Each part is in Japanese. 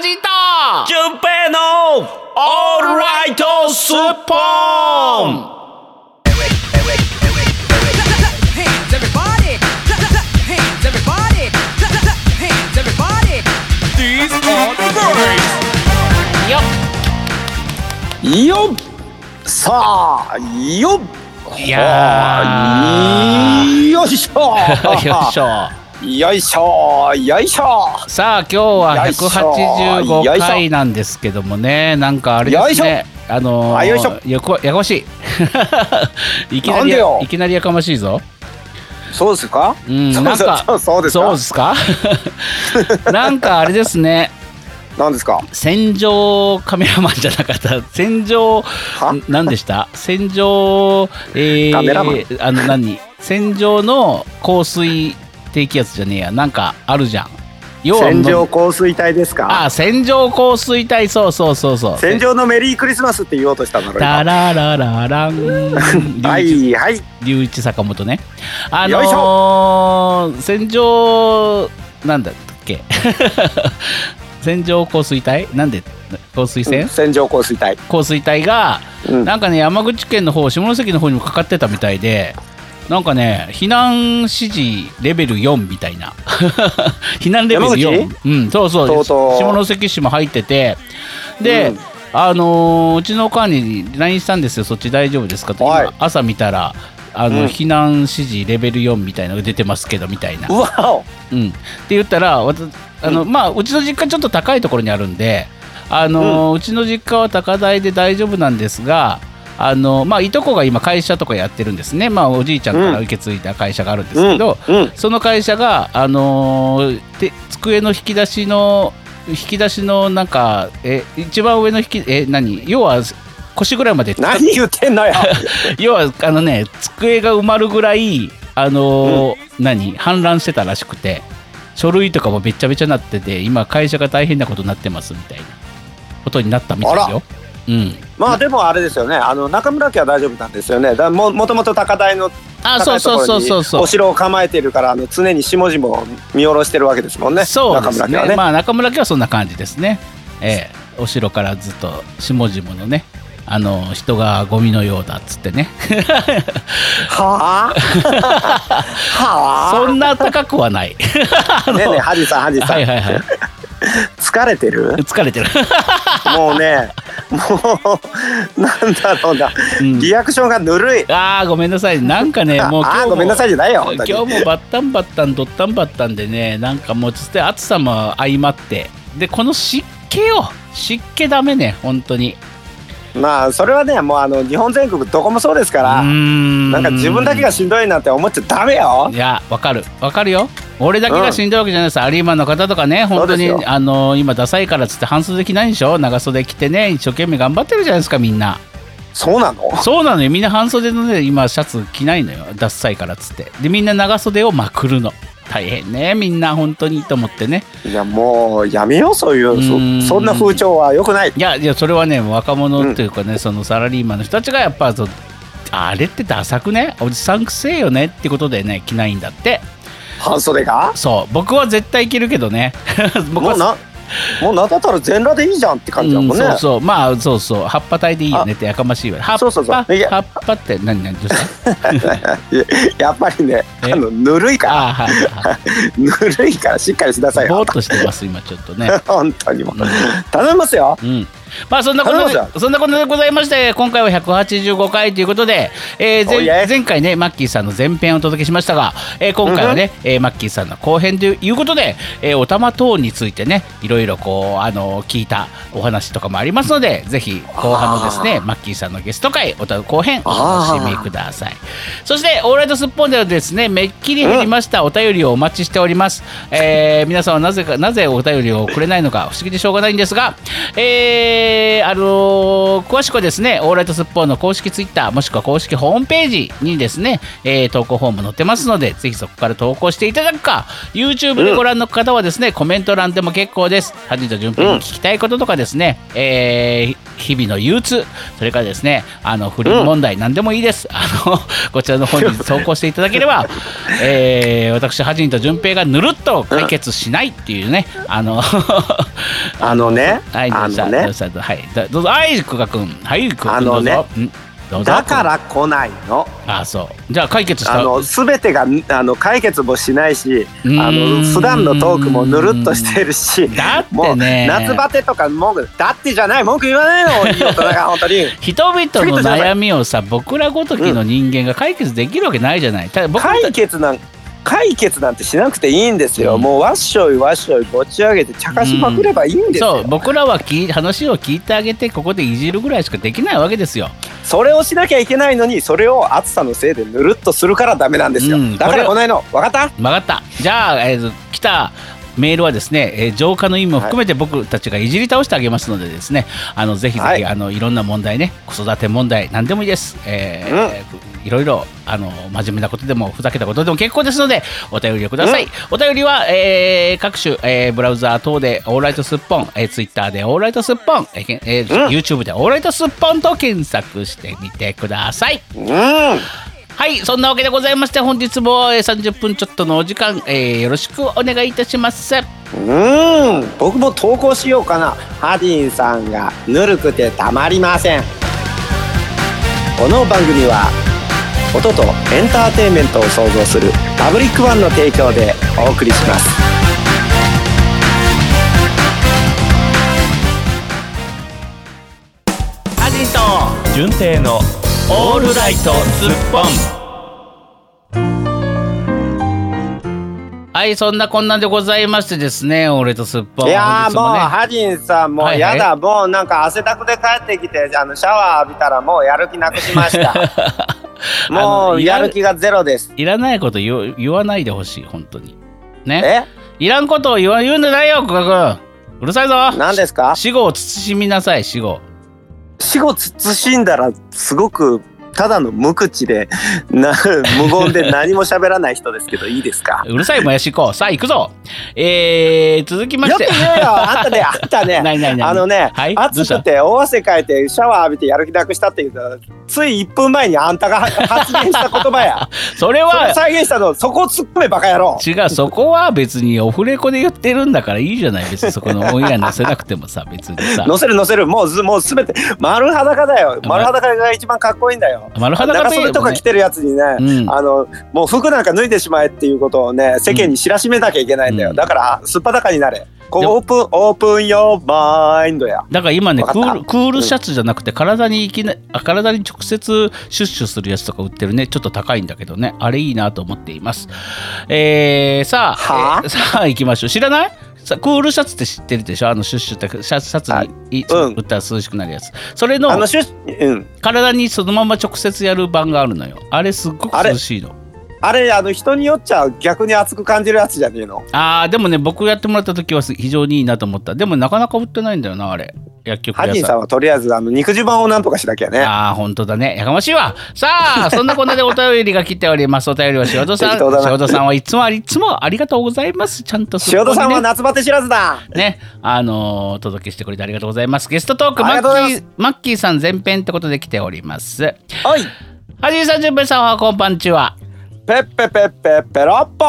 ジと純平のオールライトスポン。よさあよっいしょ。よっしょ。よいしょよいしょさあ今日はよいしょ185よいしょ回なんですけどもねなんかあれですねあのあよいしょ。ー、やこやかましい。いきなりいきなりやかましいぞ。そうですか？うんそうなんかそうですか？そうですか？なんかあれですね。何ですか？戦場カメラマンじゃなかった。戦場は？何でした？戦場えー、カメラマン。あの何？戦場の降水低気圧じゃねえや。なんかあるじゃん。要は線状降水帯ですか？あ線状降水帯。そうそうそうそう。戦場のメリークリスマスって言おうとしたんだろタ今ララララン。はいはい。龍一坂本ね。あよいしのー、戦場なんだっけ？線状降水帯？なんで降水線、線状降水帯。降水帯が、うん。なんかね山口県の方下関の方にもかかってたみたいでなんかね避難指示レベル4みたいな。避難レベル4山口？うんそうそう。下関市も入ってて。で、うん。あのーうちのおかんに LINE したんですよ。そっち大丈夫ですかと、はい。今朝見たらあの、うん。避難指示レベル4みたいなのが出てますけどみたいな。うわお。うん、って言ったらあの、まあ、うちの実家ちょっと高いところにあるんで、あのうちの実家は高台で大丈夫なんですがあの、まあ、いとこが今会社とかやってるんですね、まあ、おじいちゃんから受け継いだ会社があるんですけど、うんうん。その会社が、あのーて机の引き出しの引き出しのなんかえ一番上の引きえ何？要は腰ぐらいまで。何言ってんのよ。要はあのね机が埋まるぐらいあのー何？氾濫してたらしくて書類とかもべっちゃべちゃになってて今会社が大変なことになってますみたいなことになったみたいあよ。うん、まあでもあれですよね。あの中村家は大丈夫なんですよね。だももともと高台のあ高そうそういところにそうそうそうお城を構えているからあの常に下々を見下ろしてるわけですもんね。そうですね。中村家はね、まあ中村家はそんな感じですね。ええ。お城からずっと下々のねあの人がゴミのようだっつってね。はあ？はそんな高くはない。あねえねえハジさんハジさん、はいはいはい疲れてる？疲れてる。もうねもうなんだろうな、うん。リアクションがぬるい。あーごめんなさい。なんかねあもう今日ごめんなさいじゃないよ今日もバッタンバッタンドッタンバッタンでねなんかもうつって暑さも相まって。でこの湿気よ湿気ダメね本当にまあそれはねもうあの日本全国どこもそうですからなんか自分だけがしんどいなんて思っちゃダメよ。いやわかる。わかるよ。俺だけがしんどいわけじゃないです、アリーマンの方とかね本当にあの今ダサいからっつって半袖着ないんでしょ？長袖着てね一生懸命頑張ってるじゃないですかみんな。そうなの？そうなのよ。みんな半袖のね今シャツ着ないのよ。ダッサいからっつって。でみんな長袖をまくるの大変ねみんな本当にと思ってね。いやもうやめようそういうそそんな風潮は良くない。いやいやそれはね若者っていうかね、そのサラリーマンの人たちがやっぱそうあれってダサくね？おじさんくせえよね？ってことでね着ないんだって。半袖が？そう僕は絶対着るけどね。僕はもうなだったら全裸でいいじゃんって感じだもんね、うん、そうそう。まあそうそう。葉っぱ体でいいよねってやかましいわ。葉っぱそうそうそう。いや葉っぱって何何どうした？やっぱりねあえのぬるいから。あはいはい。ぬるいからしっかりしなさいよ。ぼーっとしてます今ちょっとね。本当にもう。頼みますよ。うんまあそんなことでそんなことでございまして今回は185回ということで、えー前前回ねマッキーさんの前編をお届けしましたが、えー今回はね、えーマッキーさんの後編ということで、えーおたまトーンについてねいろいろこうあの聞いたお話とかもありますのでぜひ後半のですねマッキーさんのゲスト会おた後編お楽しみください。そしてオーライトスッポンではですねめっきり減りましたお便りをお待ちしております、えー皆さんはなぜかなぜお便りをくれないのか不思議でしょうがないんですが、ええーあのー詳しくはですね、オーライトスッポンの公式ツイッターもしくは公式ホームページにですね、えー投稿フォーム載ってますので、ぜひそこから投稿していただくか、YouTube でご覧の方はですね、コメント欄でも結構です。ハジンと順平に聞きたいこととかですね、えー日々の憂鬱、それからですね、あの不倫問題、何でもいいです。あのこちらの方に投稿していただければ、えー私、ハジンと順平がぬるっと解決しないっていうね、あの、あのね、はい、どあのねどはい、どどうぞ、はい、久我君、はい、久我君、ねぞ。んどうぞ。だから来ないの。あ、そう。じゃあ解決した。あのすべてがあの解決もしないし、あの普段のトークもぬるっとしてるし、だってもうね夏バテとか文句だってじゃない文句言わないの いい大人が本当に。人々の悩みをさ、僕らごときの人間が解決できるわけないじゃない。ただ僕ら解決なん解決なんてしなくていいんですよ、うん。もうわっしょいわっしょいぼっち上げて茶化しまくればいいんですよ、そう僕らは聞い話を聞いてあげてここでいじるぐらいしかできないわけですよ。それをしなきゃいけないのにそれを暑さのせいでぬるっとするからダメなんですよ、うんだから来ないの分かった？分かった。じゃあ、えーと来たメールはですね、えー浄化の意味も含めて僕たちがいじり倒してあげますのでですねあのぜひぜひ、はい。あのいろんな問題ね子育て問題何でもいいです、えーいろいろあの真面目なことでもふざけたことでも結構ですのでお便りをください、お便りは、えー各種、えーブラウザー等でオーライトスッポン、えー、ツイッターでオーライトスッポン、えーえーうん。YouTube でオーライトスッポンと検索してみてください。うん。はい、そんなわけでございまして、本日もえー30分ちょっとのお時間、えーよろしくお願いいたします。うん。僕も投稿しようかな。ハディンさんがぬるくてたまりません。この番組は音とエンターテインメントを創造するパブリックワンの提供でお送りしますアジト純正のオールライトスッポン。はい、そんなこんなんでございましてですね、俺とスッポン。いやーもうハディンさんもはいうはいやだ、もうなんか汗だくで帰ってきてあのシャワー浴びたらもうやる気なくしました もうやる気がゼロですいらないこと言わ言わないでほしい、本当に。ね？え？いらんことを言わ言うんじゃないよ、久我君。うるさいぞ。何ですか？死後を慎みなさい、死後。死後慎んだらすごくただの無口でな無言で何も喋らない人ですけどいいですか？うるさいもやしこ。さあ、行くぞ。えー、続きまして。よく言えよ。あんたねあんたね。ないないない。あのね、はい暑くて大汗かいてシャワー浴びてやる気なくしたっていうつい1分前にあんたが発言した言葉や。それは再現したのそこを突っ込めバカ野郎。違うそこは別にオフレコで言ってるんだからいいじゃない。別にそこのオンエア載せなくてもさ別にさ。乗せる乗せる。もうずもうすべて丸裸だよ。丸裸が一番かっこいいんだよ丸裸長袖とか着てるやつにね、うん。あのもう服なんか脱いでしまえっていうことをね世間に知らしめなきゃいけないんだよ、うん。だからすっぱだかになれ。オープンオープンヨーマインドや。だから今ねクールクールシャツじゃなくて体にいきなあ体に直接シュッシュするやつとか売ってるねちょっと高いんだけどね。あれいいなと思っています。えー、さあ？えーさあ行きましょう。知らない？さクールシャツって知ってるでしょ？あのシュッシュってシャツシャツはいにいうん売ったら涼しくなるやつ。それのあのシュッうん。体にそのまま直接やる版があるのよ。あれすっごく涼しいのあれあの人によっちゃ逆に熱く感じるやつじゃねえの？あーでもね僕やってもらった時は非常にいいなと思った。でもなかなか売ってないんだよなあれ。薬局ハディン屋さんはとりあえずあの肉襦袢をなんとかしなきゃね。ああ本当だね。やかましいわ。さあ そんなこんなでお便りが来ております。お便りは塩田さん。塩田さんはいつもありいつもありがとうございます。ちゃんとすっ塩田さんはね夏バテ知らずだ。ね、あのーお届けしてくれてありがとうございます。ゲストトーク、あマッキー、マッキーさん前編ってことで来ております。はおい。じめさん、じゅんぺいさんはこんばんちは。ペッペペッペペロッポ。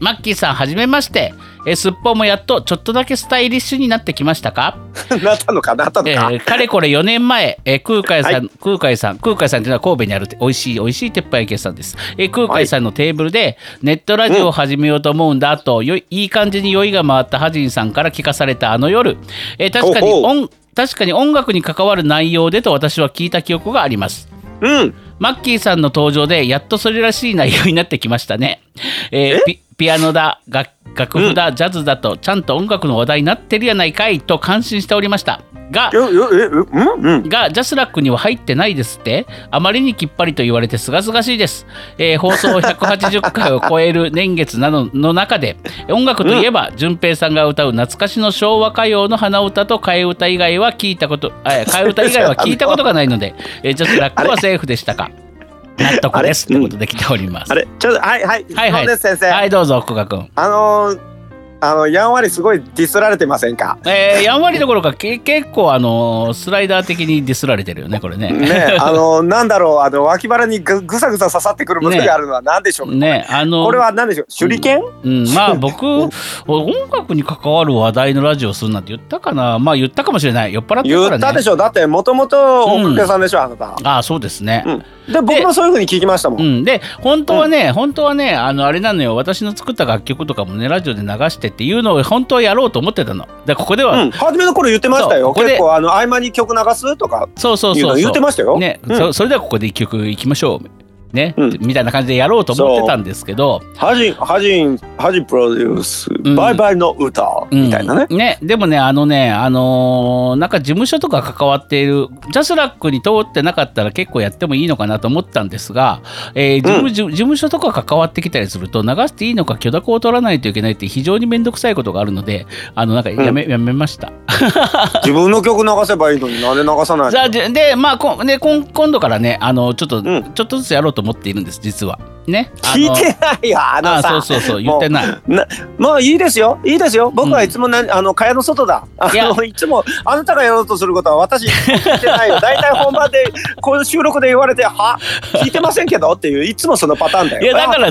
マッキーさん、はじめまして。えーすっぽんもやっとちょっとだけスタイリッシュになってきましたか、なったのかな？ったのえか、ーかれこれ4年前、えー空海さん、は空海さん、空海さんっていうのは神戸にある美味しい美味しい鉄板焼き屋さんです。えー空海さんのテーブルでネットラジオを始めようと思うんだと、よいいい感じに酔いが回ったハジンさんから聞かされたあの夜、えー確かに音確かに音楽に関わる内容でと私は聞いた記憶があります。うんマッキーさんの登場でやっとそれらしい内容になってきましたね。えーピピアノだ楽楽譜だ、ジャズだとちゃんと音楽の話題になってるやないかいと感心しておりました。ががジャスラックには入ってないですって。あまりにきっぱりと言われてすがすがしいです、えー放送180回を超える年月など の中で音楽といえば淳平さんが歌う懐かしの昭和歌謡の鼻歌と替え歌以外は聞いたことあ替え歌以外は聞いたことがないので、えージャスラックはセーフでしたか？納得ですということで来ております。あれ？ちょっとはいはい。はいはい。先生、はいどうぞ久我君。あのーあのやんわりすごいディスられてませんか？えー、やんわりどころかけ結構あのスライダー的にディスられてるよねこれね。ね あのなんだろうあの脇腹にぐぐさぐさ刺さってくるものがあるのは何でしょうか、ねあのこれは何でしょう？手裏剣、うん、まあ僕 音楽に関わる話題のラジオするなんて言ったかな。まあ言ったかもしれない。酔っ払ってるからね。言ったでしょ。だってもともと音楽家さんでしょ、あなた、ああそうですね、うん、で僕もそういうふうに聞きましたもん、うん、で本当はね、本当はねあのあれなのよ。私の作った楽曲とかもねラジオで流してっていうのを本当はやろうと思ってたの。でここでは、うん、初めの頃言ってましたよ。ここで結構あの合間に曲流すとか。そうそういうのそう。そう言ってましたよ。ね、うん。そそれではここで一曲いきましょうね、うん。みたいな感じでやろうと思ってたんですけど、ハジンハジンハジンプロデュース、ん。バイバイの歌みたいなね、うんねでもねあのねあのーなんか事務所とか関わっているジャスラックに通ってなかったら結構やってもいいのかなと思ったんですが、えー事務事事務所とか関わってきたりすると流していいのか許諾を取らないといけないって非常に面倒くさいことがあるのであのなんかやめ,、やめました。自分の曲流せばいいのになんで流さないの？じゃあででまあこね今今度からねあのちょっと、ん。ちょっとずつやろうとと思っているんです実は。ね。あの聞いてないよあのあさそうそうそう言ってない。なまあいいですよいいですよ僕はいつもな、あの蚊帳の外だあのいつもあなたがやろうとすることは私聞いてないよ 大体本番でこういう収録で言われては？聞いてませんけどっていういつもそのパターンだよいやだからい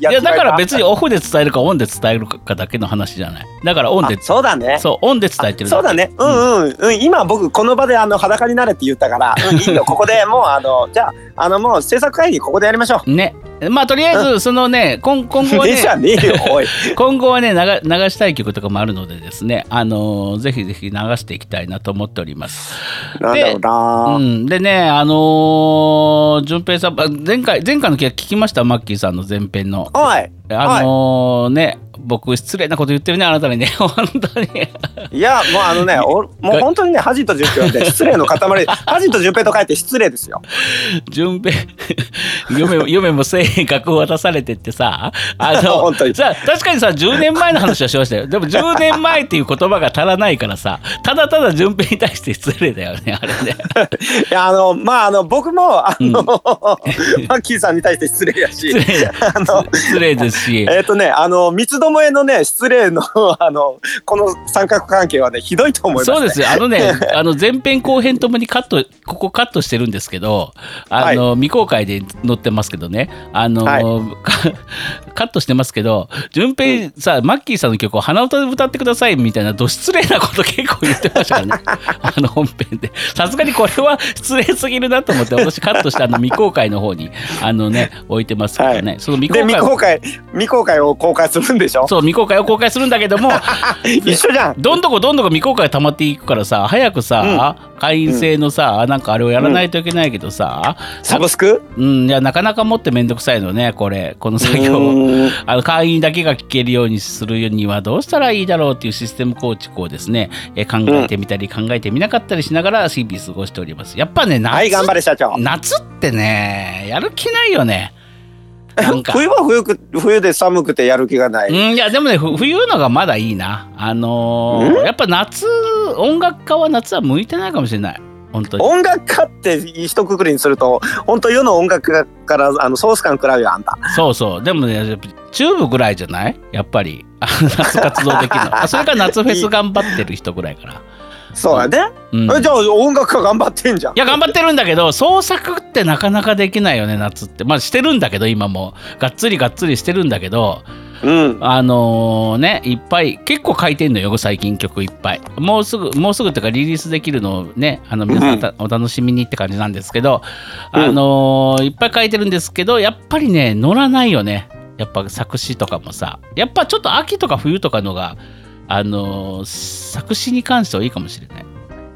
やだから別にオフで伝えるかオンで伝えるかだけの話じゃない。だからオンであそうだねそうオンで伝えてるそうだね。うんうんうん。今僕この場であの裸になれって言ったから、うん、いいよ。ここでもうあのじゃああのもう制作会議ここでやりましょう。ね。まあとりあえずそのね今今後はね。今後はね流流したい曲とかもあるのでですねあのーぜひぜひ流していきたいなと思っております。なんだろうな。うん、でねあのー、順平さんあ前回前回の聞きました？マッキーさんの前編の。おい。あのーね僕失礼なこと言ってるねあなたにね本当に。いやもうあのね、お もう本当にねハジと順平はね失礼の塊。ハジと順平と書いて失礼ですよ。順平 嫁も嫁も1000円額を渡されてってさあの 本当にさ確かにさ10年前の話はしましたよでも10年前っていう言葉が足らないからさただただ順平に対して失礼だよねあれねいやあのまああの僕もあの、マッキーさんに対して失礼やし。失礼ですしえっ、とね、あの三つどもえのね失礼の あのこの三角関係はねひどいと思います、ね。そうです。よあのね あの前編後編ともにカットここカットしてるんですけどあの、未公開で載ってますけどね。あの、はい。カ カットしてますけど順平さ、マッキーさんの曲を鼻歌で歌ってくださいみたいなど失礼なこと結構言ってましたからね。あの本編で。さすがにこれは失礼すぎるなと思って私カットしてあの未公開の方にあのね置いてますからね、はい。その未で公開未公開を公開するんでしょ？そう未公開を公開するんだけども 一緒じゃん。どんどこどんどこ未公開溜まっていくからさ早くさ、会員制のさ、なんかあれをやらないといけないけどさ、サブスク？うん、いやなかなかもってめんどくさいのねこれこの作業 あの会員だけが聞けるようにするにはどうしたらいいだろうっていうシステム構築をですねえ考えてみたり考えてみなかったりしながら日々過ごしておりますやっぱね夏,、はい頑張れ社長。夏ってねやる気ないよね 冬は冬く冬で寒くてやる気がない。うん、いやでもねふ冬のがまだいいな。あのーやっぱ夏音楽家は夏は向いてないかもしれない。本当に。音楽家って一括りにすると本当世の音楽家からあのソース感食らうよあんた。そうそう。でもねチューブぐらいじゃない？やっぱり。あ夏活動できるの。あそれから夏フェス頑張ってる人ぐらいかなそうやね。うん。えじゃあ音楽家頑張ってんじゃん。い。や頑張ってるんだけど創作ってなかなかできないよね夏って。まあしてるんだけど今も。がっつりがっつりしてるんだけどうん。あのねいっぱい結構書いてんのよ最近曲いっぱい。もうすぐもうすぐっていうかリリースできるのをねあの皆さんたお楽しみにって感じなんですけど、うん。あのいっぱい書いてるんですけどやっぱりね乗らないよね。やっぱ作詞とかもさ。やっぱちょっと秋とか冬とかのがあの作詞に関してはいいかもしれない。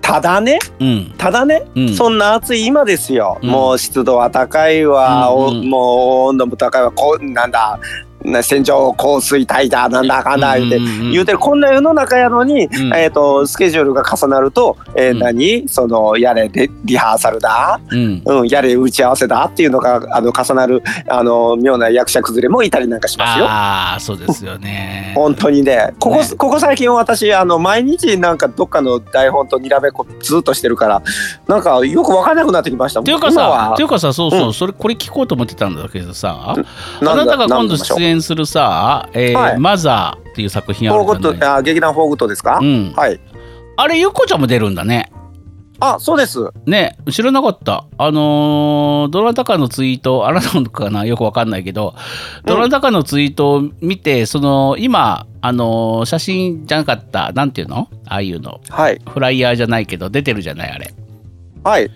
ただね？うん。ただね、うん。そんな暑い今ですよ。うん。もう湿度は高いわ、うんうん。おもう温度も高いわ。こうなんだ？な線状降水帯だなんだかんだ言うて、うんうんうん言うてるこんな世の中やのに、ん。えっ、とスケジュールが重なると、えーうん。何？そのやれリリハーサルだ、うん。うん、やれ打ち合わせだっていうのがあの重なるあの妙な役者崩れもいたりなんかしますよ。ああそうですよね。本当にね。ここね。ここ最近私あの毎日なんかどっかの台本とにらめっこずっとしてるからなんかよく分からなくなってきましたっていうかさっていうかさそうそう、うん。それこれ聞こうと思ってたんだけどさあなんだなたが今度出演するさ「えーはい。マザー」っていう作品あフォーグるじゃないあ劇団フォーグッドですか、うん、はい。あれゆっこちゃんも出るんだね。あそうです。ね知らなかった。あのーどなたかのツイートあなたのかな？よくわかんないけどどなたかのツイートを見てその今あのー写真じゃなかったなんていうの？ああいうの。はい。フライヤーじゃないけど出てるじゃないあれ。はい。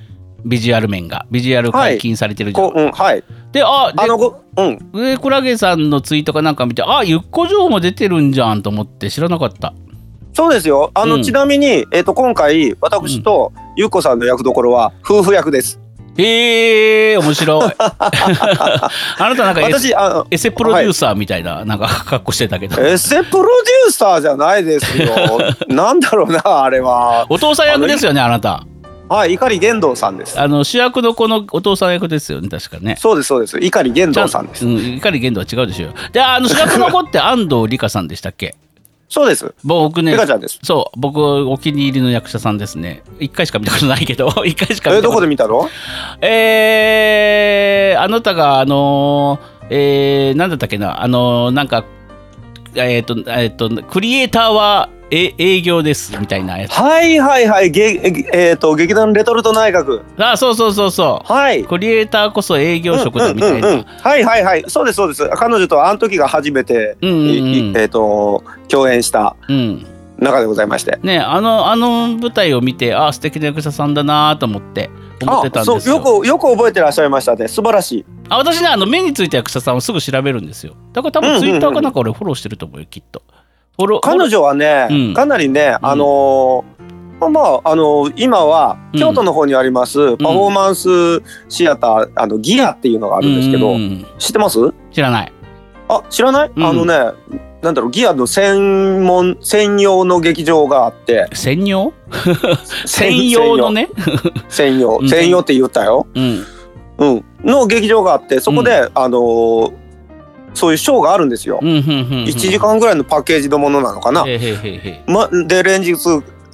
ビジュアル面が。ビジュアル解禁されてるじゃん、こううんはいであであのごうん。上クラゲさんのツイートかなんか見てあゆっこ嬢も出てるんじゃんと思って知らなかった。そうですよ。あの、うん。ちなみに、えっと今回私とゆうこさんの役どころは夫婦役です。へえ面白い。あなたなんか私あのエセプロデューサーみたいな、なんか格好してたけど。エセプロデューサーじゃないですよ。なんだろうなあれは。お父さん役ですよねあなたはい碇玄道さんです。あの主役のこのお父さん役ですよね確かね。そうですそうです。碇玄道さんです。うん怒り限度は違うでしょであの 主役の子って安藤理香さんでしたっけ？そうです。僕ねリカちゃんです。そう僕お気に入りの役者さんですね。一回しか見たことないけど 一回しか見えどたこことで見たの？えー、あなたがあのー、えー、なんだったっけな？あのー、なんかえっ、とえっ、とクリエイターはえ営業ですみたいなやつ。はいはいはい。げええーと劇団レトルト内閣。あそうそうそうそう。はい。クリエイターこそ営業職だみたいな、うんうんうんはいはいはい。そうですそうです。彼女とはあの時が初めて、うんうんうん。えっ、と共演したうん。中でございまして。ねあのあの舞台を見てあ素敵な役者さんだなと思って思ってたんですよ。そうよくよく覚えてらっしゃいましたね。素晴らしい。あ私ねあの目についた役者さんをすぐ調べるんですよ。だから多分ツイッターかなんか俺フォローしてると思うよきっと彼女はね、うん。かなりねあのーまああのー今はうん。京都の方にあります、パフォーマンスシアターあのギアっていうのがあるんですけど、うん。うんうん知ってます？知らない。あ知らない、うん。あのねなんだろうギアの専門専用の劇場があって。専用？専用。のね？専用。うん。専用って言ったよ、うん。うん、の劇場があってそこで、あのーそういうショーがあるんですよ、うんうんうんうん。1時間ぐらいのパッケージのものなのかな、ま、で連日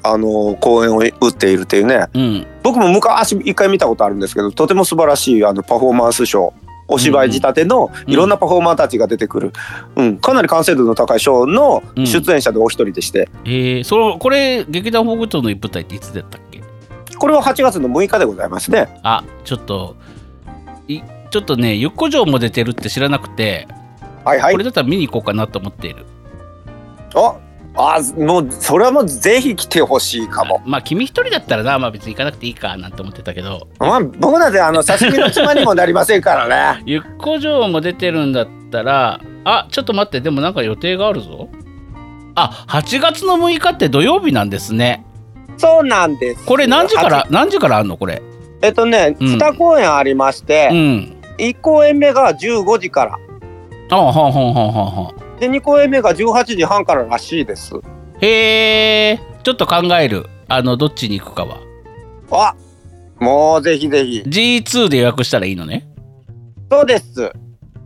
あのー公演を打っているっていうね。ーうん。僕も昔一回見たことあるんですけどとても素晴らしいあのパフォーマンスショーお芝居仕立てのうんいろんなパフォーマーたちが出てくる、うん、かなり完成度の高いショーの出演者でお一人でして、えー、そのこれ劇団フォーグトの舞台っていつだったっけ？これは8月の6日でございますね。あちょっといちょっとねゆっこ城も出てるって知らなくて、はいはいこれ。だったら見に行こうかなと思っているああもうそれはもうぜひ来てほしいかも。まあ君一人だったらな、まあ、別に行かなくていいかなんて思ってたけどまあ僕なんてあの 刺身のつまにもなりませんからね。ゆっこ城も出てるんだったらあちょっと待ってでもなんか予定があるぞあ8月の6日って土曜日なんですねそうなんです。これ何時からは何時からあんのこれ？えっとね、うん2公演ありましうて、ん1公演目が15時から。あはんはんはんはんはんで2公演目が18時半かららしいです。へえちょっと考えるあのどっちに行くかはあもうぜひぜひ。G2 で予約したらいいのねそうです。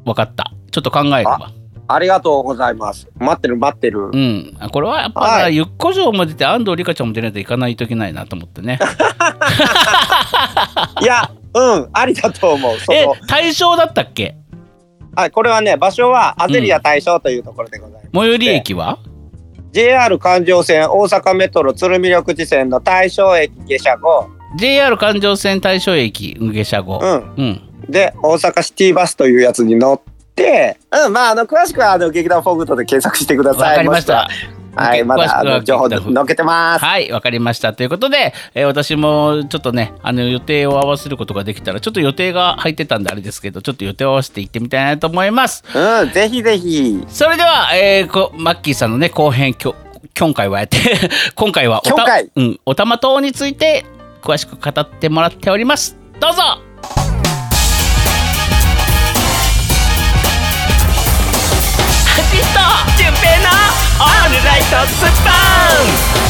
分かったちょっと考えるわありがとうございます。待ってる待ってる。うんあこれはやっぱな、はいゆっこ城も出て安藤理香ちゃんも出ないと行かないといけないなと思ってね いや、うん、ありだと思う。そえの対象だったっけ？はい、これはね、場所はアゼリア大正というところでございます。最寄り駅は？JR 環状線大阪メトロ鶴見緑地線の大正駅下車後、JR 環状線大正駅下車後。うん、うん。で大阪シティバスというやつに乗って、うん、まああの詳しくはあの劇団フォーグッドで検索してくだわさい。かりましたは。はい、まだあの情報載っけてます。はいわかりましたということで、えー私もちょっとねあの予定を合わせることができたらちょっと予定が入ってたんであれですけどちょっと予定を合わせて行ってみたいなと思いますうん、ぜひぜひ。それでは、えーこマッキーさんのね後編きょ今回はやって 今回はおた今回うん、おたま島について詳しく語ってもらっておりますどうぞ平のオールライトスッポン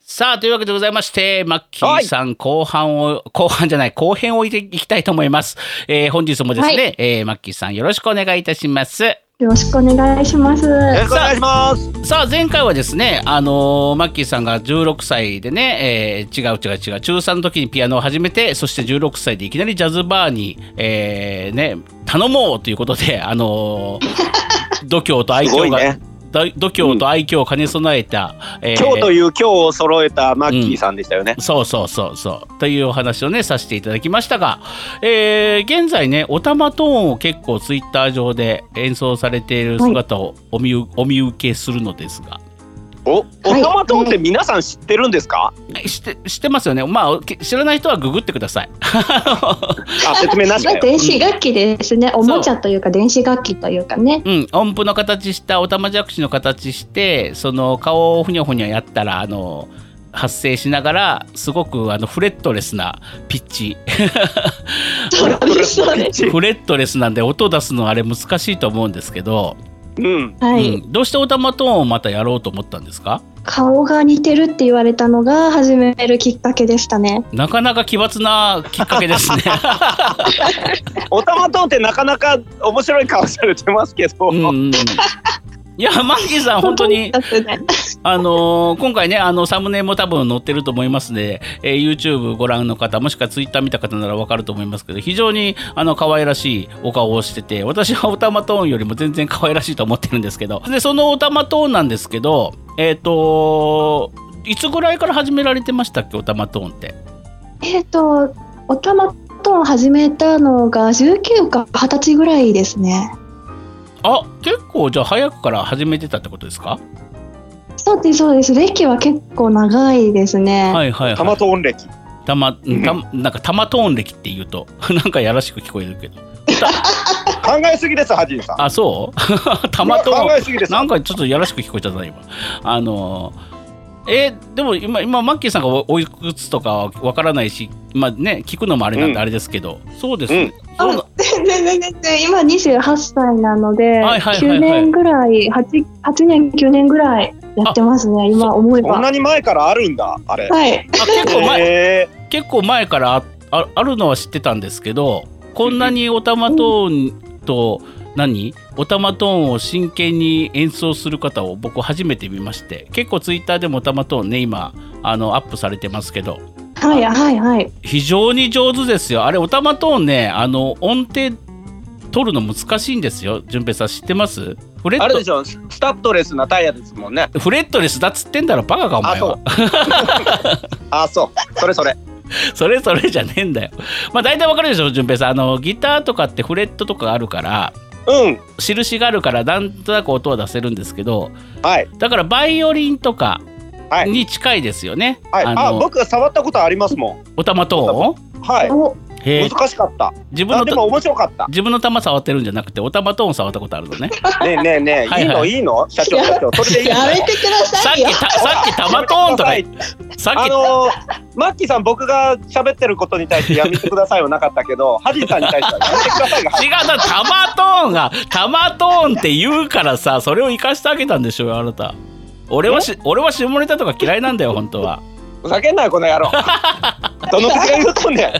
さあというわけでございましてマッキーさん、後半を後半じゃない後編を置いていきたいと思います、えー本日もですね、はい。えーマッキーさんよろしくお願いいたします。よろしくお願いします。よろしくお願いします。さあ前回はですねあのーマッキーさんが16歳でね、えー違う違う違う中3の時にピアノを始めてそして16歳でいきなりジャズバーに、えーね頼もうということであのー度胸と愛嬌が、ね。だ度胸と愛嬌を兼ね備えた、えー。今日という今日を揃えたマッキーさんでしたよね、そうそうそうそう。というお話をねさせていただきましたが、えー現在ねおたまトーンを結構ツイッター上で演奏されている姿をお見,、お見受けするのですがおおはい。たまトンって皆さん知ってるんですか、知って知ってますよね。まあけ知らない人はググってください。あ説明なしまあだよ電子楽器ですね。おもちゃというか電子楽器というかね。う。ん。音符の形したおたまじゃくしの形してその顔をふにゃふにゃやったらあの発生しながらすごくあのフレットレスなピッチ。フレットレスなんで音を出すのあれ難しいと思うんですけど、うん。はい、うん、どうしておたまトーンをまたやろうと思ったんですか？顔が似てるって言われたのが始めるきっかけでしたね。なかなか奇抜なきっかけですね。おたまトンってなかなか面白い顔されてますけど、うんうん、いやマッキーさん本当に あのー今回ねあのサムネも多分載ってると思いますので、えー YouTube ご覧の方もしくは Twitter 見た方ならわかると思いますけど非常にあの可愛らしいお顔をしてて私はオタマトーンよりも全然可愛らしいと思ってるんですけどでそのオタマトーンなんですけどえっ、といつぐらいから始められてましたっけオタマトーンって？えっと、おたまトン始めたのが19か20歳ぐらいですね。あ結構じゃあ早くから始めてたってことですか？そうですそうです。歴は結構長いですね。はいはいはい。たまトン歴。たま、うん。たなんかたまトーン歴って言うとなんかやらしく聞こえるけど。考えすぎですハジンさん。あそう？たまトーン。考えすぎです。なんかちょっとやらしく聞こえちゃったな今。あのーえーでも今今マッキーさんがおおいくつとかはわからないしまあね聞くのもあれなんでうん。あれですけど、そうですね、そうな。全然全然全然今28歳なので、はいはいはいはい。9年ぐらい 8, 8年9年ぐらいやってますね。今思えば。こんなに前からあるんだあれ。はい。あ結構前へ結構前からあああるのは知ってたんですけどこんなにオタマトーンと何？オタマトーンを真剣に演奏する方を僕初めて見まして結構ツイッターでもオタマトーンね今あのアップされてますけど。はいはいはい。非常に上手ですよ。あれオタマトーンねあの音程取るの難しいんですよ。順平さん知ってます？フレット。ーあれでしょ。スタッドレスなタイヤですもんね。フレットレスだっつってんだろバカかお前は。あ そう。それそれ。それそれじゃねえんだよ。まあ大体わかるでしょ順平さん。あのギターとかってフレットとかあるからうん。印があるからなんとなく音は出せるんですけどはい。だからバイオリンとかはい。に近いですよね、はい。あの僕が触ったことありますもん。オタマトーンはい難しかった。自分のでも面白かった。自分の玉触ってるんじゃなくてオタマトーン触ったことあるのね。ねえねえねえ はいはい。いいの？いいの？社長社長。それでいいのやめてくだささいよ。っきたさっき玉トーンとかはい さっきあのー、マッキーさん僕が喋ってることに対してやめてくださいはなかったけど ハジンさんに対してはやめてくださいが。違うだタマトーンがタマトーンって言うからさそれを生かしてあげたんでしょうよあなた。俺はし俺は下ネタとか嫌いなんだよ本当は。ふざけんなよこの野郎。どの口が言うとんねん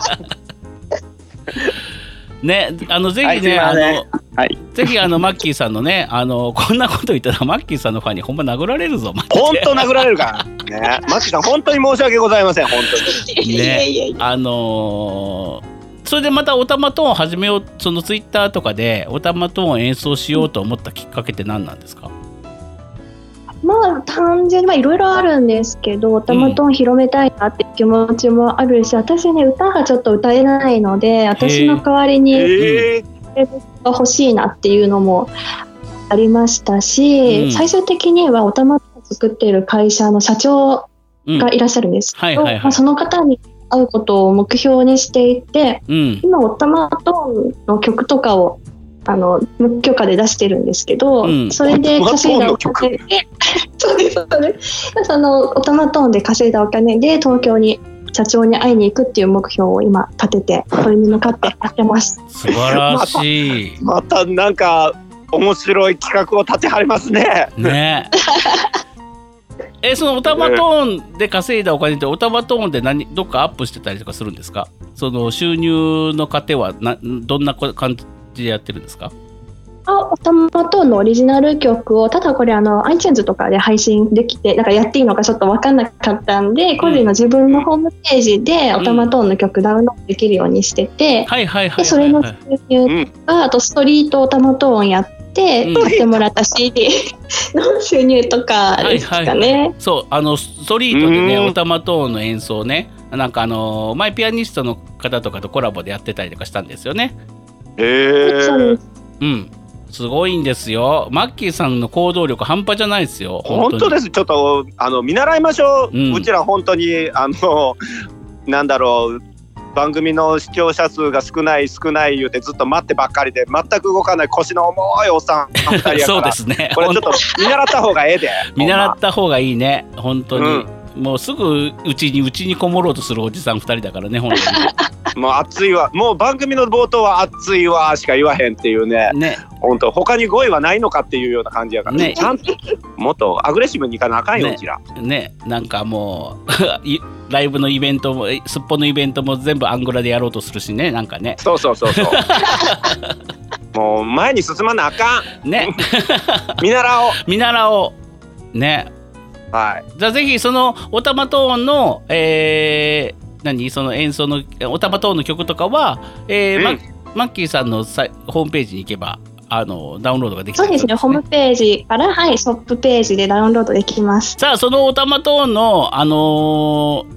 ねあのぜひはいあのはい。ぜひあのマッキーさんのねあのこんなこと言ったらマッキーさんのファンにほんま殴られるぞ本当殴られるか。ら ね。マッキーさん本当に申し訳ございません本当に。いやいやいやあのーそれでまたオタマトーンを始めようそのツイッターとかでオタマトーンを演奏しようと思ったきっかけって何なんですか、まあ単純にまあいろいろあるんですけどたまトン広めたいなって気持ちもあるし、私ね歌がちょっと歌えないので私の代わりにええが欲しいなっていうのもありましたし、うん。最終的にはおたまを作っている会社の社長うん。がいらっしゃるんですけど、まあ、その方に会うことを目標にしていてうん。今おたまトーンの曲とかをあの無許可で出してるんですけど、うん。それで稼いだお金でそうですそうです。そのおたまトーンで稼いだお金で東京に社長に会いに行くっていう目標を今立ててそれに向かってやってます。素晴らしい。またなんか面白い企画を立てはりますね。ね。えそのオタマトーンで稼いだお金ってオタマトーンで何どっかアップしてたりとかするんですか？その収入の糧はなどんな感じ？でやってるんですか？あオタマトーンのオリジナル曲をただこれあの iTunes とかで配信できてなんかやっていいのかちょっと分かんなかったんで、個人の自分のホームページでオタマトーンの曲ダウンロードできるようにしてて、はいはいはいでそれの収入うん。とかあとストリートオタマトーンやってうん。買ってもらった CD の収入とかですかね。そうあのストリートでねうん。オタマトーンの演奏ね。なんかあの前ピアニストの方とかとコラボでやってたりとかしたんですよね。へえそうん。すごいんですよ。マッキーさんの行動力半端じゃないですよ。本当です。ちょっとあの見習いましょう。うん。うちら本当にあのなんだろう。番組の視聴者数が少ない少ない言うてずっと待ってばっかりで全く動かない腰の重いおっさん そうらですね。これちょっと見習った方がええで。見習った方がいいね。本当に、もうすぐうちにうちにこもろうとするおじさん2人だからね本 もう熱いわ。もう番組の冒頭は熱いわしか言わへんっていうね。当にね。本当他に語彙はないのかっていうような感じやから、ね。ちゃんともっとアグレッシブにいかなあかんよ、ねうちら。ね。なんかもう いライブのイベントもえすっぽのイベントも全部アングラでやろうとするしねなんかね。そうそうそうそう。もう前に進まなあかん。ね。見習おう。見習おう。ねはいじゃあぜひそのオタマトーンのえー何その演奏のオタマトーンの曲とかは、えーうんママッキーさんのさホームページに行けばあのダウンロードができたりそうですね、ホームページから、はい、ショップページでダウンロードできます。さあそのオタマトーンのあのー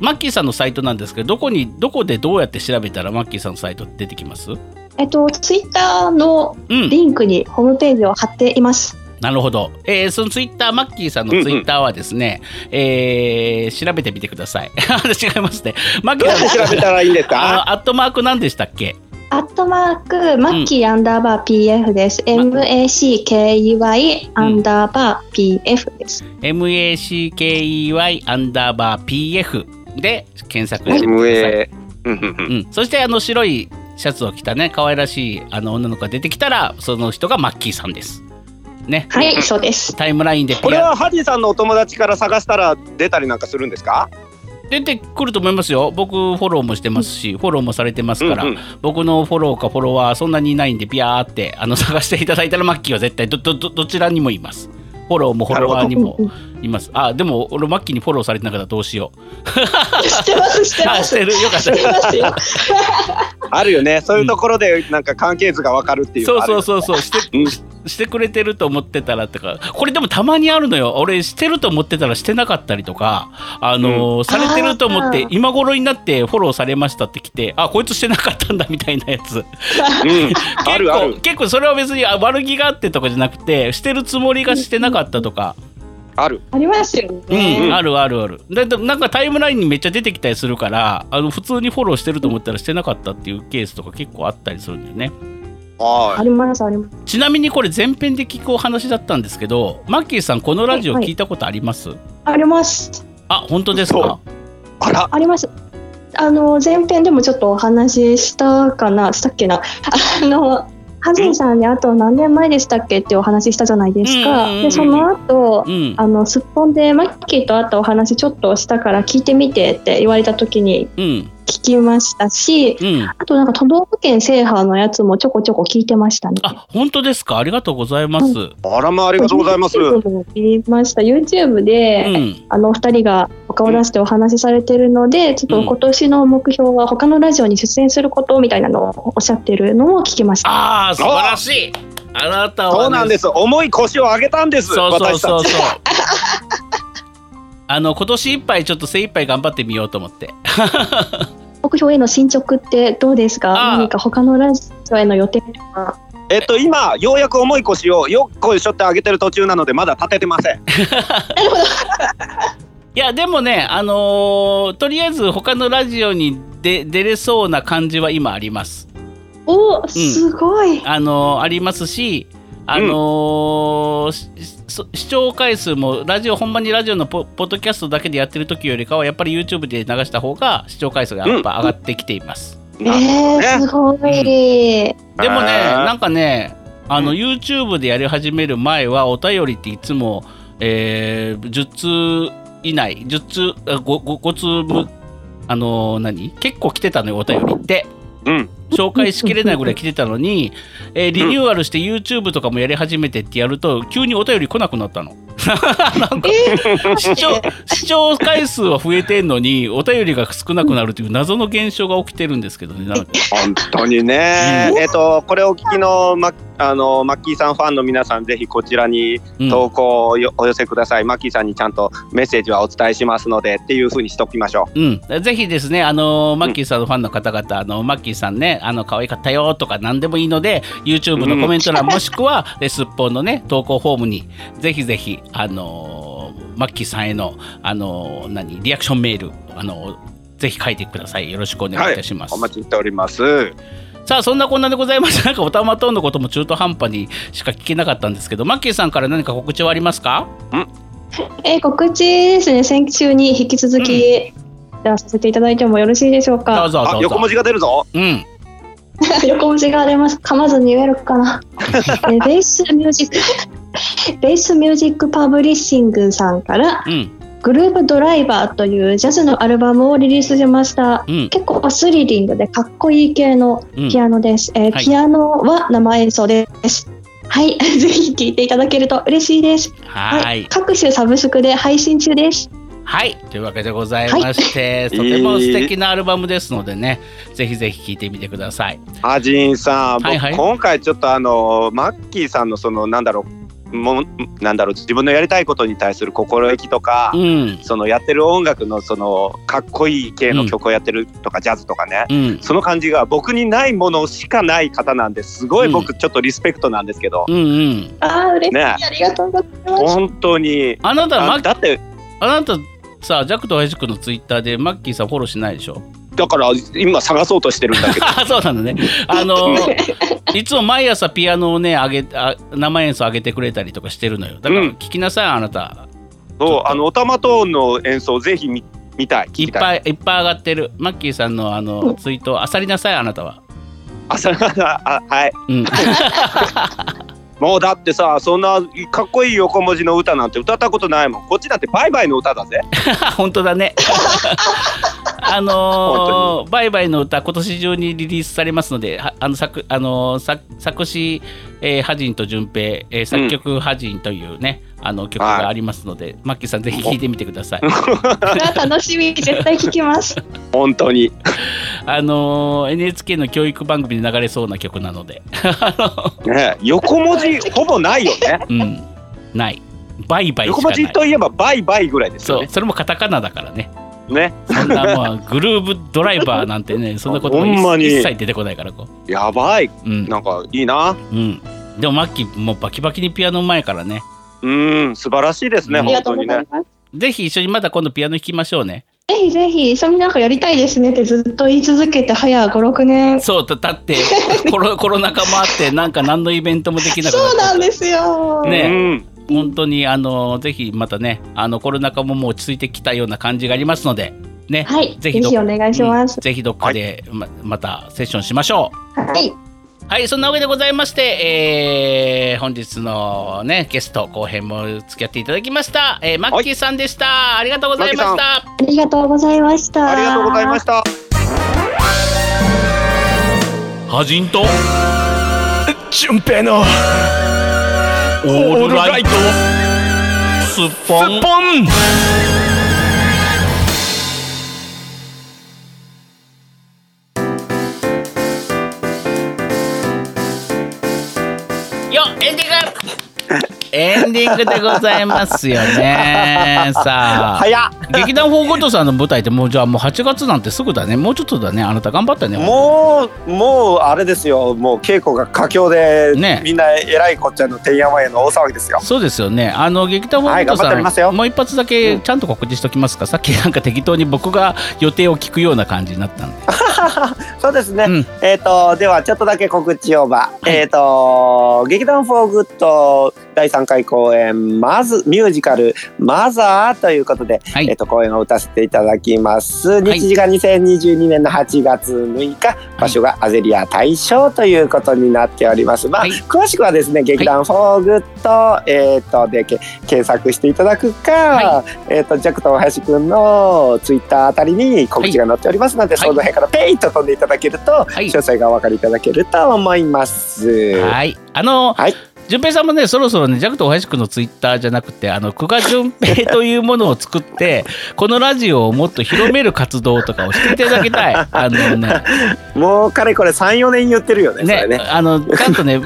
マッキーさんのサイトなんですけどどこにどこでどうやって調べたらマッキーさんのサイト出てきます？えっと、ツイッターのうんリンクにホームページを貼っています。なるほど、えーそのツイッターマッキーさんのツイッターはですね、えー調べてみてください。違いますね。マッキーさん調べたらいいんですあかのアットマーク何でしたっけ？アットマーク、マッキーアンダーバー PF です。MACKEY アンダーバー PF です。MACKEY アンダーバー PF で検索してみてください、うん、そしてあの白いシャツを着たね可愛らしいあの女の子が出てきたらその人がマッキーさんですね。はい、そうです。タイムラインでこれはハジさんのお友達から探したら出たりなんかするんですか？出てくると思いますよ。僕フォローもしてますし、フォローもされてますから、うんうん。僕のフォローかフォロワーそんなにいないんでビャーってあの探していただいたらマッキーは絶対どどどどちらにもいます。フォローもフォロワーにもいます。あでも俺マッキーにフォローされてなかったらどうしよう。してます、してます。あしてる？よかった。あるよね。そういうところでなんか関係図がわかるっていうそうのあるよそうそうそう。して,、うん。ししてくれてると思ってたらとか。これでもたまにあるのよ。俺してると思ってたらしてなかったりとか。あのーされてると思って今頃になってフォローされましたって来てあこいつしてなかったんだみたいなやつ。うん。あるある。結構結構それは別にあ悪気があってとかじゃなくてしてるつもりがしてなかったとか、あるありますようんね。あるあるあるだだなんかタイムラインにめっちゃ出てきたりするからあの普通にフォローしてると思ったらしてなかったっていうケースとか結構あったりするんだよねはあります、あります。ちなみにこれ前編で聞くお話だったんですけどマッキーさんこのラジオ聞いたことあります、あります。あ本当ですそかあらあります。あの前編でもちょっとお話ししたかな、したっけな。あのハジンさんにあと何年前でしたっけってお話ししたじゃないですか。でその後、うん。あのすっぽんでマッキーと会ったお話ちょっとしたから聞いてみてって言われた時にうん聞きましたし、うん。あとなんか都道府県制覇のやつもちょこちょこ聞いてましたね。あ本当ですか？ありがとうございます、あらまあありがとうございます。見ました。YouTube で、うん。あのお二人がお顔出してお話しされてるので、ちょっと今年の目標は他のラジオに出演することみたいなのをおっしゃってるのを聞きました。ああ素晴らしい。あなたは、ね、そうなんです。重い腰を上げたんです。そうそうそう私そうあの今年いっぱいちょっと精一杯頑張ってみようと思って。目標への進捗ってどうですか？何か他のラジオへの予定とか。えっと今ようやく重い腰をよっこいしょって上げてる途中なのでまだ立ててません。いやでもねあのーとりあえず他のラジオに出出れそうな感じは今あります。おすごい、あのーありますしあのーしそ視聴回数もラジオほんまにラジオのポポッドキャストだけでやってる時よりかはやっぱり YouTube で流した方が視聴回数がやっぱ上がってきています、えー、すごい、でもねなんかねあの YouTube でやり始める前はお便りっていつも、えー10通以内10通あ 5, 5, 通分あのー何？結構来てたのよお便りって。うん。紹介しきれないぐらい来てたのに、えーリニューアルして YouTube とかもやり始めてってやると急にお便り来なくなったの。なんか視聴視聴回数は増えてんのにお便りが少なくなるという謎の現象が起きてるんですけどね本当にね。えっと、これをお聞きの、ま、あの、マッキーさんファンの皆さん、ぜひこちらにうん投稿をよお寄せください。マッキーさんにちゃんとメッセージはお伝えしますので、っていうふうにしておきましょうん、ぜひですね、あのマッキーさんのファンの方々、あのマッキーさんね、あの可愛かったよとか何でもいいので、YouTube のコメント欄、もしくは、えすっぽんのね、投稿フォームに、ぜひぜひ、あのマッキーさんへの、あの何、リアクションメール、あのぜひ書いてください。よろしくおう。願いいたします。お待ちしております。さあ、そんなこんなでございまして、なんかおたまトーンのことも中途半端にしか聞けなかったんですけど、マッキーさんから何か告知はありますか？えー告知ですね、先週に引き続き、じゃあさせていただいてもよろしいでしょうどうか。ぞどうぞ。あ、横文字が出るぞ。うん。横文字が出ます。噛まずに言えるかな？えーベースミュージック、ベースミュージックパブリッシングさんから、うん。グループドライバーというジャズのアルバムをリリースしました。うん。結構スリリングでかっこいい系のうんピアノです。えーはいピアノは生演奏です。はい、ぜひ聴いていただけると嬉しいです。はい。各種サブスクで配信中です。はい、というわけでございまして、とても素敵なアルバムですのでね、ぜひぜひ聴いてみてください。アジンさん、僕はいはい今回ちょっとあのマッキーさんのそのなんだろうもうなんだろう自分のやりたいことに対する心意気とか、うん、そのやってる音楽のそのかっこいい系の曲をやってるとか、ジャズとかね。うん、その感じが僕にないものしかない方なんです。ごい僕ちょっとリスペクトなんですけど、うん、うん。ああ、嬉しい。ね。ありがとうございます。本当に。あなた、マッあだってあなたさ、ジャックと親父君のツイッターでマッキーさんフォローしないでしょ？だから今探そうとしてるんだけどあ、そうなのね。あの、いつも毎朝ピアノをね、あげあ生演奏上げてくれたりとかしてるのよ。だからうん聞きなさい、あなた。そうあのオタマトーンの演奏ぜひ見見たい聞いっぱいいっぱい上がってる。マッキーさんのあのツイートをあさりなさい、あなたは。あそれはあはいうん。もうだってさそんなかっこいい横文字の歌なんて歌ったことないもんこっちだってバイバイの歌だぜ本当だね。あのーバイバイの歌今年中にリリースされますので、はあの作あのー作作詞、えー、ハジンと順平、えー作曲ハジンというね、あの曲がありますので、マッキーさんぜひ聴いてみてください。楽しみ、絶対聞きます。本当に あのー NHK の教育番組で流れそうな曲なので、ね横文字ほぼないよねうん、ない。バイバイし横かない。文字といえばバイバイぐらいですよねそう、それもカタカナだからね。ねそんなもうグルーブドライバーなんてね、そんなことほんまに一切出てこないからこやばい。う。うん。なんかいいな。うん。でもマッキーもうバキバキにピアノうまいからね。うん、素晴らしいですね、うん本当にね。ぜひ一緒にまた今度ピアノ弾きましょうね。ぜひぜひ一緒になんかやりたいですねってずっと言い続けて早5、6年。そう、だだってコロコロナ禍もあって、なんか何のイベントもできなくなっそうなんですよ。ねうん。本当にあのぜひまたねあのコロナ禍ももう落ち着いてきたような感じがありますのでね、はい、ぜぜひお願いしますうん。ぜひどっかでままたセッションしましょう。はい、はい、そんなわけでございまして、えー本日のね、ゲスト後編も付き合っていただきました。えーマッキーさんでした。ありがとうございました。ありがとうございました。ありがとうございました。ハジンと純平のオールライトスッポエンディングでございますよね。さあ、早っ。劇団フォーゴットさんの舞台ってもうじゃあもう8月なんてすぐだね。もうちょっとだね。あなた頑張ったね。もう、もうあれですよ。もう稽古が佳境で、ねみんなえらいこっちゃのてんやわんやの大騒ぎですよ。そうですよね。あの劇団フォーグッドさん、はいもう一発だけちゃんと告知しときますか？さっきなんか適当に僕が予定を聞くような感じになったんで。そうですね。うんえっ、と、ではちょっとだけ告知をば。いえっ、と、劇団フォーグッド第3回公公演まずミュージカル「マザー」ということで、はい。えっと公演を歌わせていただきます。日時が2022年の8月6日、場所がアゼリア大正ということになっております。まあ、はい。詳しくはですね劇団フォーグッド,、えっとでけ検索していただくか、はえっとジャックと大橋くんのツイッターあたりに告知が載っておりますので、はい。その辺からペイと飛んでいただけると、はい。詳細がお分かりいただけると思います。はい。あの、はい順平さんもねそろそろねジャクとおはしくんのツイッターじゃなくてあの久我順平というものを作って このラジオをもっと広める活動とかをしていただきたい。あのね。もうかれこれ3、4年言ってるよね、ねね。あのちゃんとね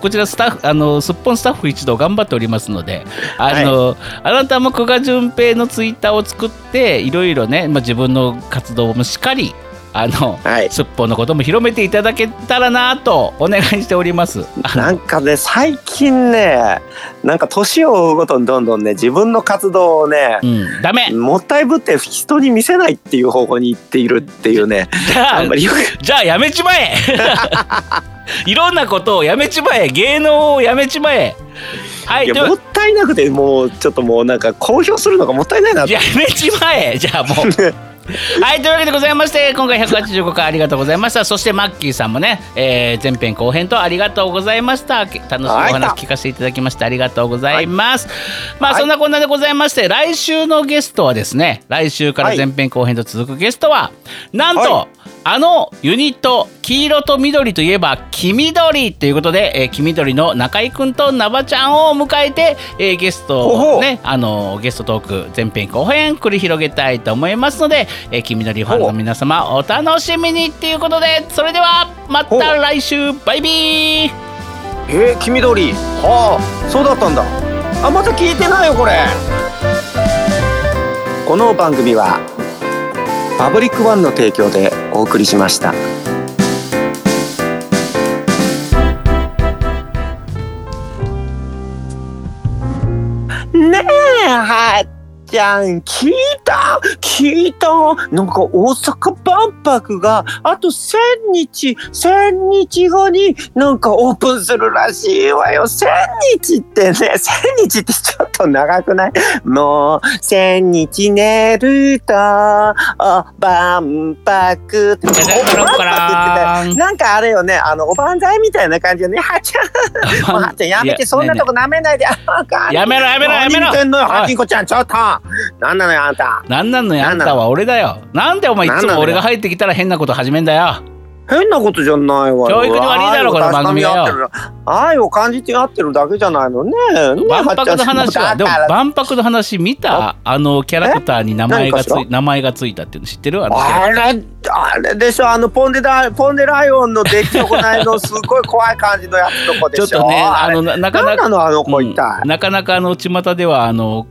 こちらスタッフあのすっぽんスタッフ一同頑張っておりますのであの、あなたも久我順平のツイッターを作っていろいろね、まあ、自分の活動もしっかりあのはい。すっぽんのことも広めていただけたらなとお願いしております。なんかね、最近ね、なんか年を追うごとにどんどんね、自分の活動をね、うん、ダメ。もったいぶって人に見せないっていう方向に行っているっていうね、じゃああんまりよくじゃあやめちまえ。いろんなことをやめちまえ。芸能をやめちまえ。はいいやもったいなくてもうちょっともうなんか公表するのがもったいないなやめちまえ。じゃあもう。はいというわけでございまして今回185回ありがとうございました。そしてマッキーさんもね、えー前編後編とありがとうございました。楽しいおはい話聞かせていただきましてありがとうございます、まあはい。そんなこんなでございまして来週のゲストはですね来週から前編後編と続くゲストはなんと、はいあのユニット黄色と緑といえば黄緑ということで、えー、黄緑の中居くんとナバちゃんを迎えて、えーゲストねあのゲストトーク前編後編繰り広げたいと思いますので、えー、黄緑ファンの皆様お楽しみにっていうことでそれではまた来週。バイビー。えー、黄緑。はあそうだったんだ。あまた聞いてないよこれ。この番組はパブリックワンの提供でお送りしました。ねえはいちゃん聞いた？聞いた？なんか大阪万博があと1000日1000日後になんかオープンするらしいわよ。1000日ってね1000日ってちょっと長くない？もう1000日寝るとお万博なんかあれよねあのおばんざいみたいな感じよね。はっちゃんはっちゃんやめてそんなとこ舐めないで。やめろやめろやめろ。はちんこちゃんちょっとなんなのよあんた。なんなんのよあんたは。俺だよ。なんでお前いつも俺が入ってきたら変なこと始めんだよ。変なことじゃないわよ。教育に悪いだろこの番組はよ。愛を感じてやってるだけじゃないの？ねね万博の話は。でも万博の話見た？あのキャラクターに名前がつい名前がついたっていうの知ってる？あれあれでしょ？あのポンデラポンデライオンの出来損ないのすごい怖い感じのやつとこでしょ？ちょっとねあのななかななんなかの？あの子一う体。ん、なかなかあの巷ではあの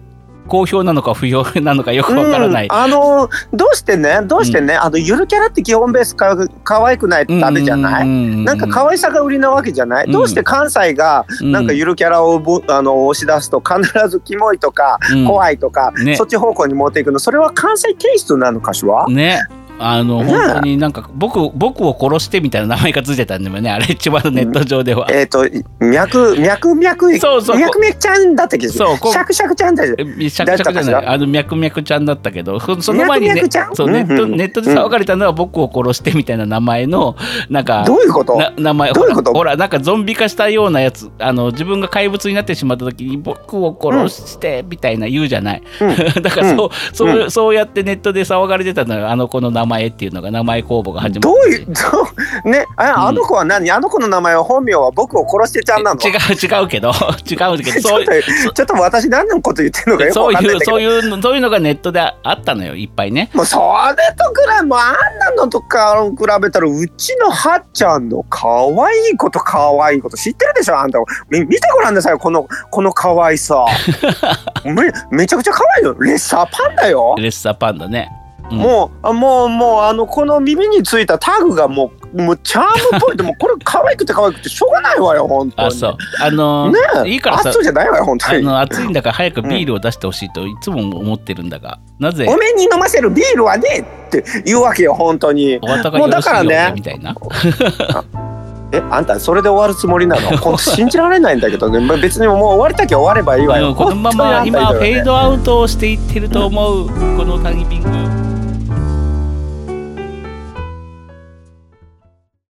好評なのか不評なのかよくわからない、うんあのどうしてねどうしてね、あのゆるキャラって基本ベースか可愛くないとダメじゃない、なんか可愛さが売りなわけじゃない、うん。どうして関西がなんかゆるキャラをぼあの押し出すと必ずキモいとか、うん。怖いとか、ね。そっち方向に持っていくの。それは関西テイストなのかしら、ねあのね本当になんか僕僕を殺してみたいな名前がついてたんだよね。あれ一番ネット上では、えっ、と脈脈脈そうそう。脈脈ちゃんだったっけそうこう。シャクシャクちゃんだシャクシャクじゃない。あのミャクミャクちゃんだったけどそその前にねそうネットうん。うんネットで騒がれたのは僕を殺してみたいな名前のなんかどういうこと？な名前どういうこと？ほらなんかゾンビ化したようなやつあの自分が怪物になってしまった時に僕を殺してみたいな言うじゃない、だからそう,、そうそうやってネットで騒がれてたのよ。あの子の名前っていうのが名前公募が始まどういうどうねああの子は何、あの子の名前は本名は僕を殺してちゃんなの？違う違うけど。違うけど ちょっそうとちょっと私何のこと言ってるのかよくそうわかんないんだそういうのそういうのがネットであったのよいっぱいね。もうそれとくらいもうあんなのとか比べたらうちのはっちゃんの可愛いこと可愛いこと知ってるでしょ？あんたみ見てごらんなさいこのこの可愛さ。めめちゃくちゃ可愛いよ。レッサーパンだよ。レッサーパンダね、うん。もうあもうもうあのこの耳についたタグがもうもうチャームっぽいって もうこれ可愛くて可愛くてしょうがないわよ本当に。あそう。あのねえ。いいからさ。あそうじゃないわよ本当に。あの暑いんだから早くビールを出してほしいといつも思ってるんだがなぜおめえに飲ませるビールはねって言うわけよ本当に。もうだからね。みたいな。えあんたそれで終わるつもりなの？本当信じられないんだけどね。まあ別にもう終わりたきゃ終わればいいわよ、うんこのまま今フェードアウトをしていってると思うこのタイミング